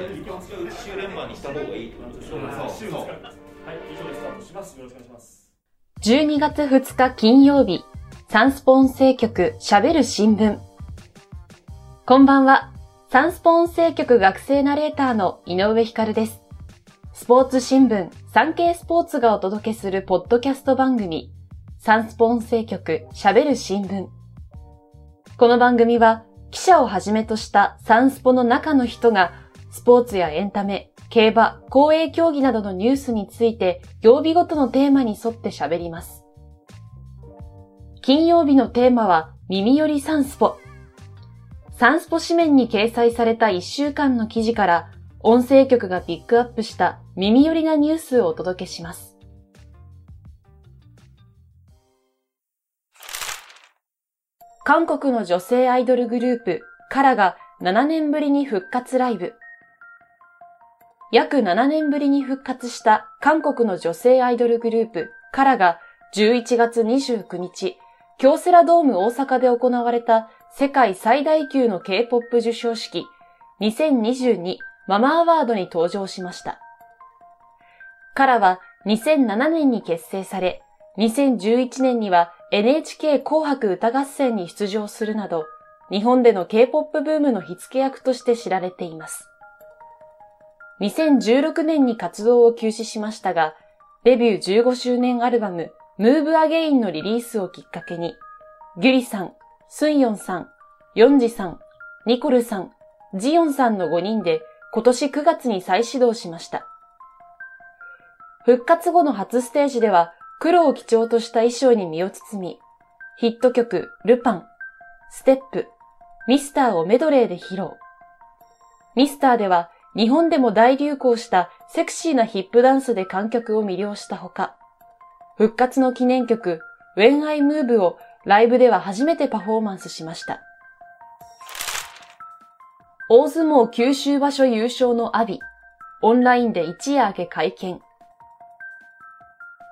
いんじゃないですか週連番にした方がいいってことでしょ週のはい以上でスタートしますよろしくお願いします12月2日金曜日、サンスポ音声局喋る新聞。こんばんは。サンスポ音声局学生ナレーターの井上光です。スポーツ新聞、サンケイスポーツがお届けするポッドキャスト番組、サンスポ音声局喋る新聞。この番組は、記者をはじめとしたサンスポの中の人が、スポーツやエンタメ、競馬、公営競技などのニュースについて、曜日ごとのテーマに沿って喋ります。金曜日のテーマは、耳よりサンスポ。サンスポ紙面に掲載された1週間の記事から、音声局がピックアップした耳寄りなニュースをお届けします。韓国の女性アイドルグループ、カラが7年ぶりに復活ライブ。約7年ぶりに復活した韓国の女性アイドルグループ、カラが11月29日、京セラドーム大阪で行われた世界最大級の K-POP 受賞式2022ママアワードに登場しました。カラは2007年に結成され、2011年には NHK 紅白歌合戦に出場するなど、日本での K-POP ブームの火付け役として知られています。2016年に活動を休止しましたが、デビュー15周年アルバム、Move Again のリリースをきっかけに、ギュリさん、スンヨンさん、ヨンジさん、ニコルさん、ジヨンさんの5人で今年9月に再始動しました。復活後の初ステージでは黒を基調とした衣装に身を包み、ヒット曲ルパン、ステップ、ミスターをメドレーで披露。ミスターでは日本でも大流行したセクシーなヒップダンスで観客を魅了したほか、復活の記念曲 When I Move をライブでは初めてパフォーマンスしました。大相撲九州場所優勝のアビ、オンラインで一夜明け会見。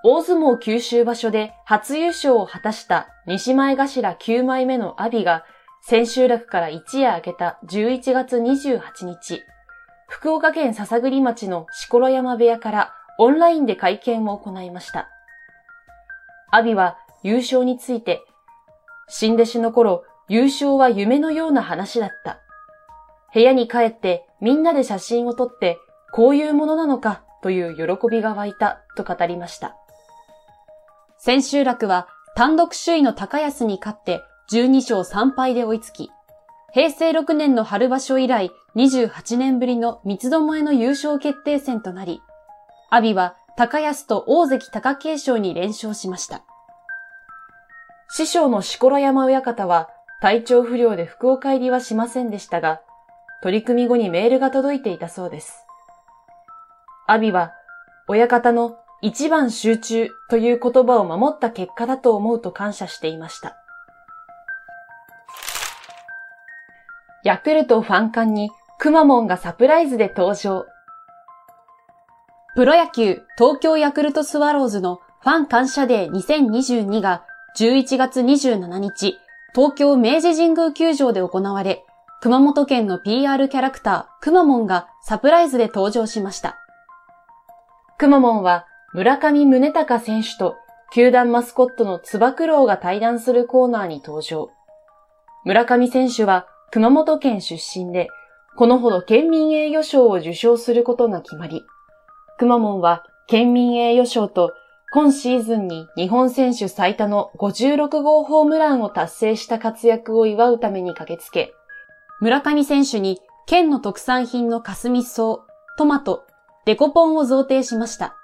大相撲九州場所で初優勝を果たした西前頭9枚目のアビが千秋楽から一夜明けた11月28日、福岡県篠栗町の錣山部屋からオンラインで会見を行いました。アビは優勝について、新弟子の頃、優勝は夢のような話だった。部屋に帰ってみんなで写真を撮って、こういうものなのかという喜びが湧いたと語りました。千秋楽は単独首位の高安に勝って12勝3敗で追いつき、平成6年の春場所以来28年ぶりの三つどもえの優勝決定戦となり、阿ビは高安と大関貴景勝に連勝しました。師匠の錣山親方は体調不良で福岡入りはしませんでしたが、取り組み後にメールが届いていたそうです。阿ビは、親方の一番集中という言葉を守った結果だと思うと感謝していました。ヤクルトファン館にくまモンがサプライズで登場。プロ野球東京ヤクルトスワローズのファン感謝デー2022が11月27日、東京明治神宮球場で行われ、熊本県の PR キャラクター、くまモンがサプライズで登場しました。くまモンは村上宗隆選手と球団マスコットのつば九郎が対談するコーナーに登場。村上選手は熊本県出身で、このほど県民栄誉賞を受賞することが決まり、くまモンは県民栄誉賞と今シーズンに日本選手最多の56号ホームランを達成した活躍を祝うために駆けつけ、村上選手に県の特産品の霞草、トマト、デコポンを贈呈しました。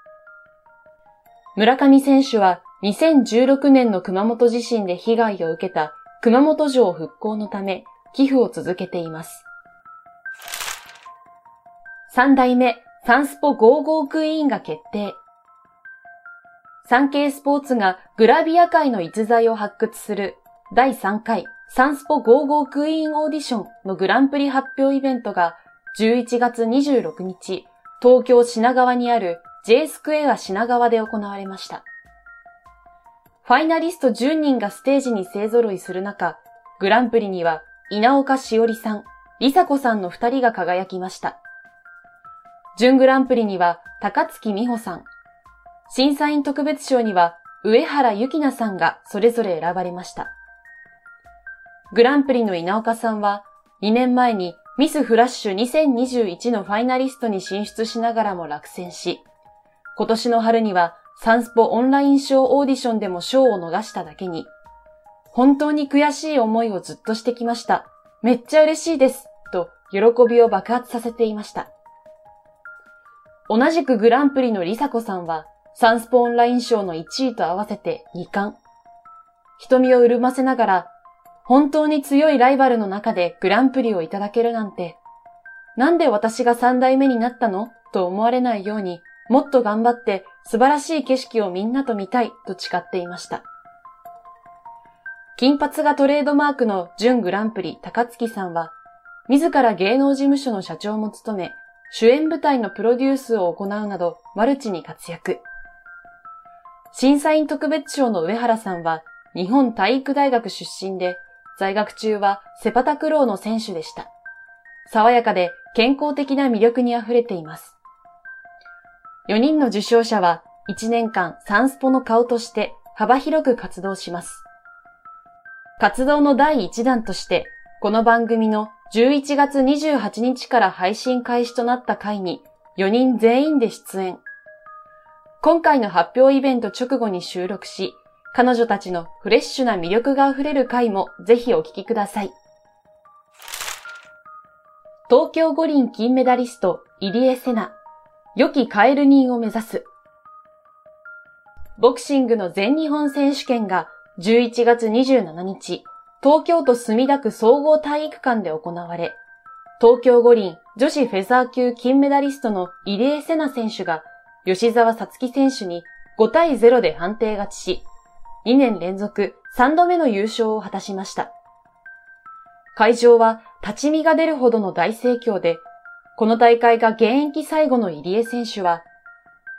村上選手は2016年の熊本地震で被害を受けた熊本城復興のため寄付を続けています。三代目サンスポ55クイーンが決定。産経スポーツがグラビア界の逸材を発掘する第3回サンスポ55クイーンオーディションのグランプリ発表イベントが11月26日、東京品川にある J スクエア品川で行われました。ファイナリスト10人がステージに勢揃いする中、グランプリには稲岡しおりさん、りさこさんの2人が輝きました。準グランプリには高月美穂さん、審査員特別賞には上原ゆきなさんがそれぞれ選ばれました。グランプリの稲岡さんは2年前にミスフラッシュ2021のファイナリストに進出しながらも落選し、今年の春にはサンスポオンライン賞オーディションでも賞を逃しただけに、本当に悔しい思いをずっとしてきました。めっちゃ嬉しいです。と喜びを爆発させていました。同じくグランプリのリサコさんは、サンスポオンライン賞の1位と合わせて2冠。瞳を潤ませながら、本当に強いライバルの中でグランプリをいただけるなんて、なんで私が3代目になったの？と思われないように、もっと頑張って素晴らしい景色をみんなと見たいと誓っていました。金髪がトレードマークの準グランプリ高月さんは、自ら芸能事務所の社長も務め、主演舞台のプロデュースを行うなどマルチに活躍。審査員特別賞の上原さんは日本体育大学出身で、在学中はセパタクローの選手でした。爽やかで健康的な魅力に溢れています。4人の受賞者は1年間サンスポの顔として幅広く活動します。活動の第1弾として、この番組の11月28日から配信開始となった回に4人全員で出演。今回の発表イベント直後に収録し、彼女たちのフレッシュな魅力が溢れる回もぜひお聞きください。東京五輪金メダリスト、入江聖奈。良きカエル人を目指す。ボクシングの全日本選手権が11月27日、東京都墨田区総合体育館で行われ、東京五輪女子フェザー級金メダリストの入江聖奈選手が吉沢さつき選手に5対0で判定勝ちし、2年連続3度目の優勝を果たしました。会場は立ち見が出るほどの大盛況で、この大会が現役最後の入江選手は、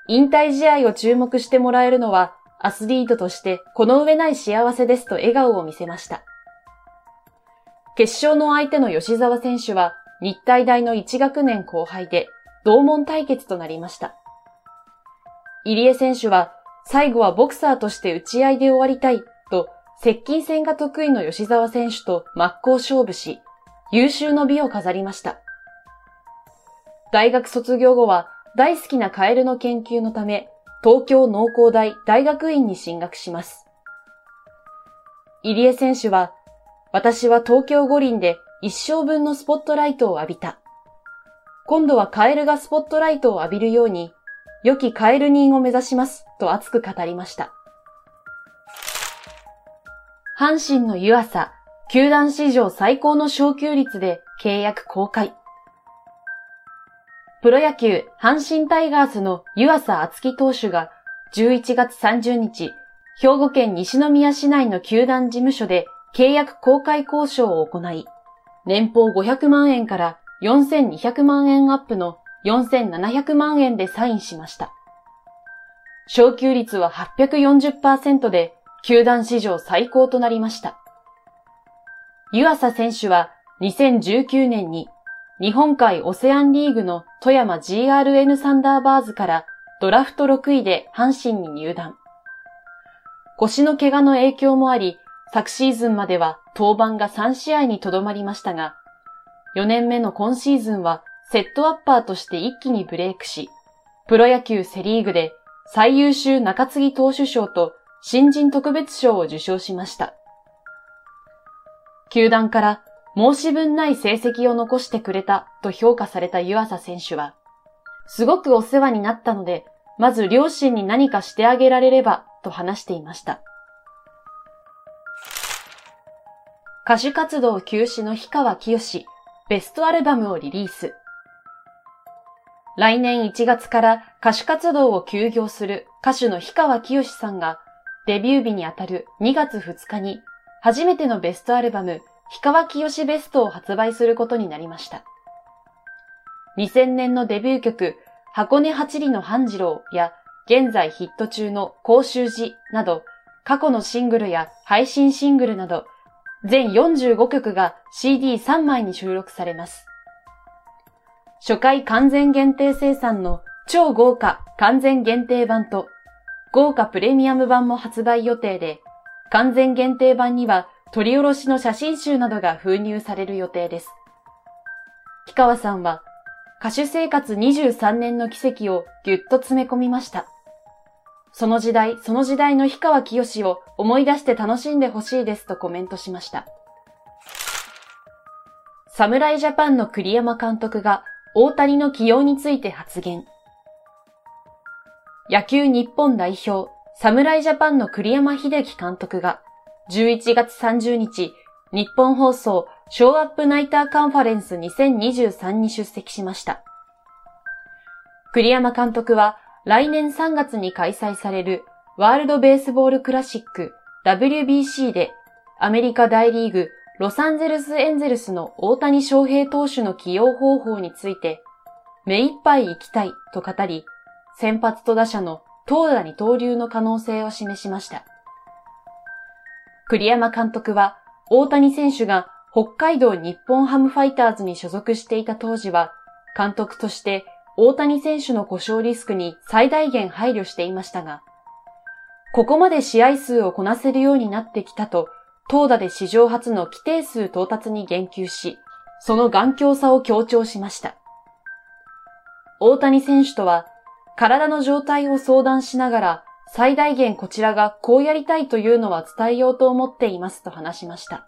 引退試合を注目してもらえるのは、アスリートとしてこの上ない幸せですと笑顔を見せました。決勝の相手の吉沢選手は、日体大の1学年後輩で、同門対決となりました。入江選手は、最後はボクサーとして打ち合いで終わりたいと、接近戦が得意の吉沢選手と真っ向勝負し、優秀の美を飾りました。大学卒業後は大好きなカエルの研究のため、東京農工大大学院に進学します。入江選手は、私は東京五輪で一生分のスポットライトを浴びた。今度はカエルがスポットライトを浴びるように、良きカエル人を目指します、と熱く語りました。阪神の湯浅、球団史上最高の昇給率で契約公開。プロ野球阪神タイガースの湯浅厚樹投手が11月30日、兵庫県西宮市内の球団事務所で契約公開交渉を行い、年俸500万円から4200万円アップの4700万円でサインしました。昇給率は840%で、球団史上最高となりました。湯浅選手は2019年に日本海オセアンリーグの富山 GRN サンダーバーズからドラフト6位で阪神に入団。腰の怪我の影響もあり、昨シーズンまでは登板が3試合にとどまりましたが、4年目の今シーズンはセットアッパーとして一気にブレイクし、プロ野球セリーグで最優秀中継ぎ投手賞と新人特別賞を受賞しました。球団から申し分ない成績を残してくれたと評価された湯浅選手は、すごくお世話になったので、まず両親に何かしてあげられればと話していました。歌手活動休止の氷川きよし、ベストアルバムをリリース。来年1月から歌手活動を休業する歌手の氷川きよしさんが、デビュー日にあたる2月2日に、初めてのベストアルバム、氷川きよしベストを発売することになりました。2000年のデビュー曲、箱根八里の半次郎や、現在ヒット中の甲州寺など、過去のシングルや配信シングルなど、全45曲が CD3 枚に収録されます。初回完全限定生産の超豪華完全限定版と豪華プレミアム版も発売予定で、完全限定版には取り下ろしの写真集などが封入される予定です。氷川さんは歌手生活23年の奇跡をぎゅっと詰め込みました。その時代、その時代の氷川きよしを思い出して楽しんでほしいですとコメントしました。侍ジャパンの栗山監督が大谷の起用について発言。野球日本代表、侍ジャパンの栗山秀樹監督が11月30日、日本放送ショーアップナイターカンファレンス2023に出席しました。栗山監督は来年3月に開催されるワールドベースボールクラシック WBC でアメリカ大リーグロサンゼルスエンゼルスの大谷翔平投手の起用方法について目いっぱい行きたいと語り先発と打者の投打二刀流の可能性を示しました。栗山監督は大谷選手が北海道日本ハムファイターズに所属していた当時は監督として大谷選手の故障リスクに最大限配慮していましたが、ここまで試合数をこなせるようになってきたと、投打で史上初の規定数到達に言及し、その頑強さを強調しました。大谷選手とは、体の状態を相談しながら、最大限こちらがこうやりたいというのは伝えようと思っていますと話しました。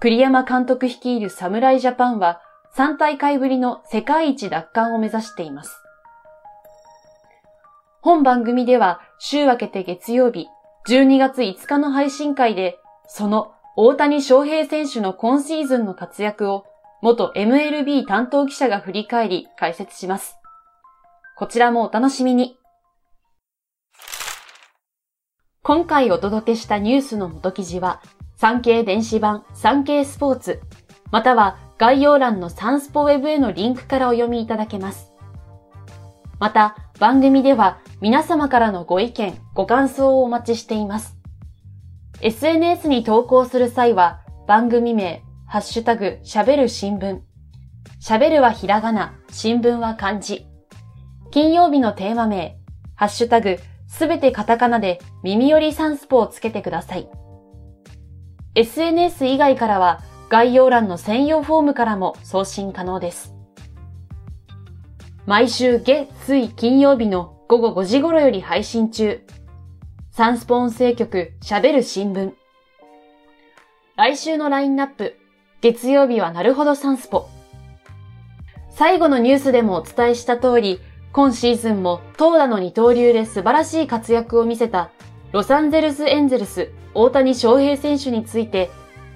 栗山監督率いる侍ジャパンは、3大会ぶりの世界一奪還を目指しています。本番組では週明けて月曜日、12月5日の配信会で、その大谷翔平選手の今シーズンの活躍を元 MLB 担当記者が振り返り解説します。こちらもお楽しみに。今回お届けしたニュースの元記事は、産経電子版産経スポーツ、または概要欄のサンスポウェブへのリンクからお読みいただけます。また、番組では皆様からのご意見、ご感想をお待ちしています。SNS に投稿する際は、番組名、ハッシュタグ、喋る新聞。喋るはひらがな、新聞は漢字。金曜日のテーマ名、ハッシュタグ、すべてカタカナで耳よりサンスポをつけてください。SNS 以外からは、概要欄の専用フォームからも送信可能です。毎週月、水、金曜日の午後5時頃より配信中。サンスポ音声局喋る新聞。来週のラインナップ。月曜日はなるほどサンスポ。最後のニュースでもお伝えした通り、今シーズンも投打の二刀流で素晴らしい活躍を見せたロサンゼルスエンゼルス大谷翔平選手について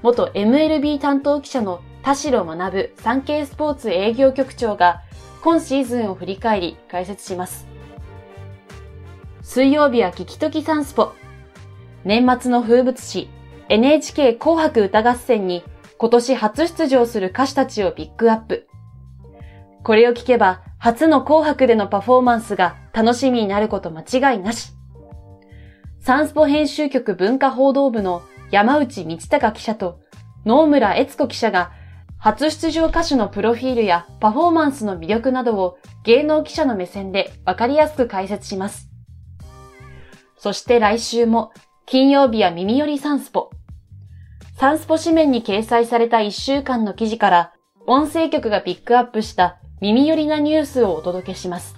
元 MLB 担当記者の田代学産経スポーツ営業局長が今シーズンを振り返り解説します。水曜日は聞きときサンスポ。年末の風物詩 NHK 紅白歌合戦に今年初出場する歌手たちをピックアップ。これを聞けば初の紅白でのパフォーマンスが楽しみになること間違いなし。サンスポ編集局文化報道部の山内道隆記者と野村悦子記者が初出場歌手のプロフィールやパフォーマンスの魅力などを芸能記者の目線でわかりやすく解説します。そして来週も金曜日は耳よりサンスポ。サンスポ紙面に掲載された1週間の記事から音声局がピックアップした耳寄りなニュースをお届けします。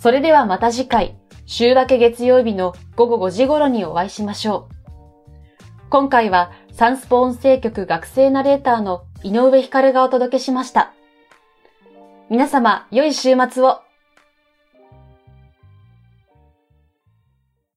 それではまた次回、週明け月曜日の午後5時頃にお会いしましょう。今回はサンスポ音声局学生ナレーターの井上光がお届けしました。皆様、良い週末を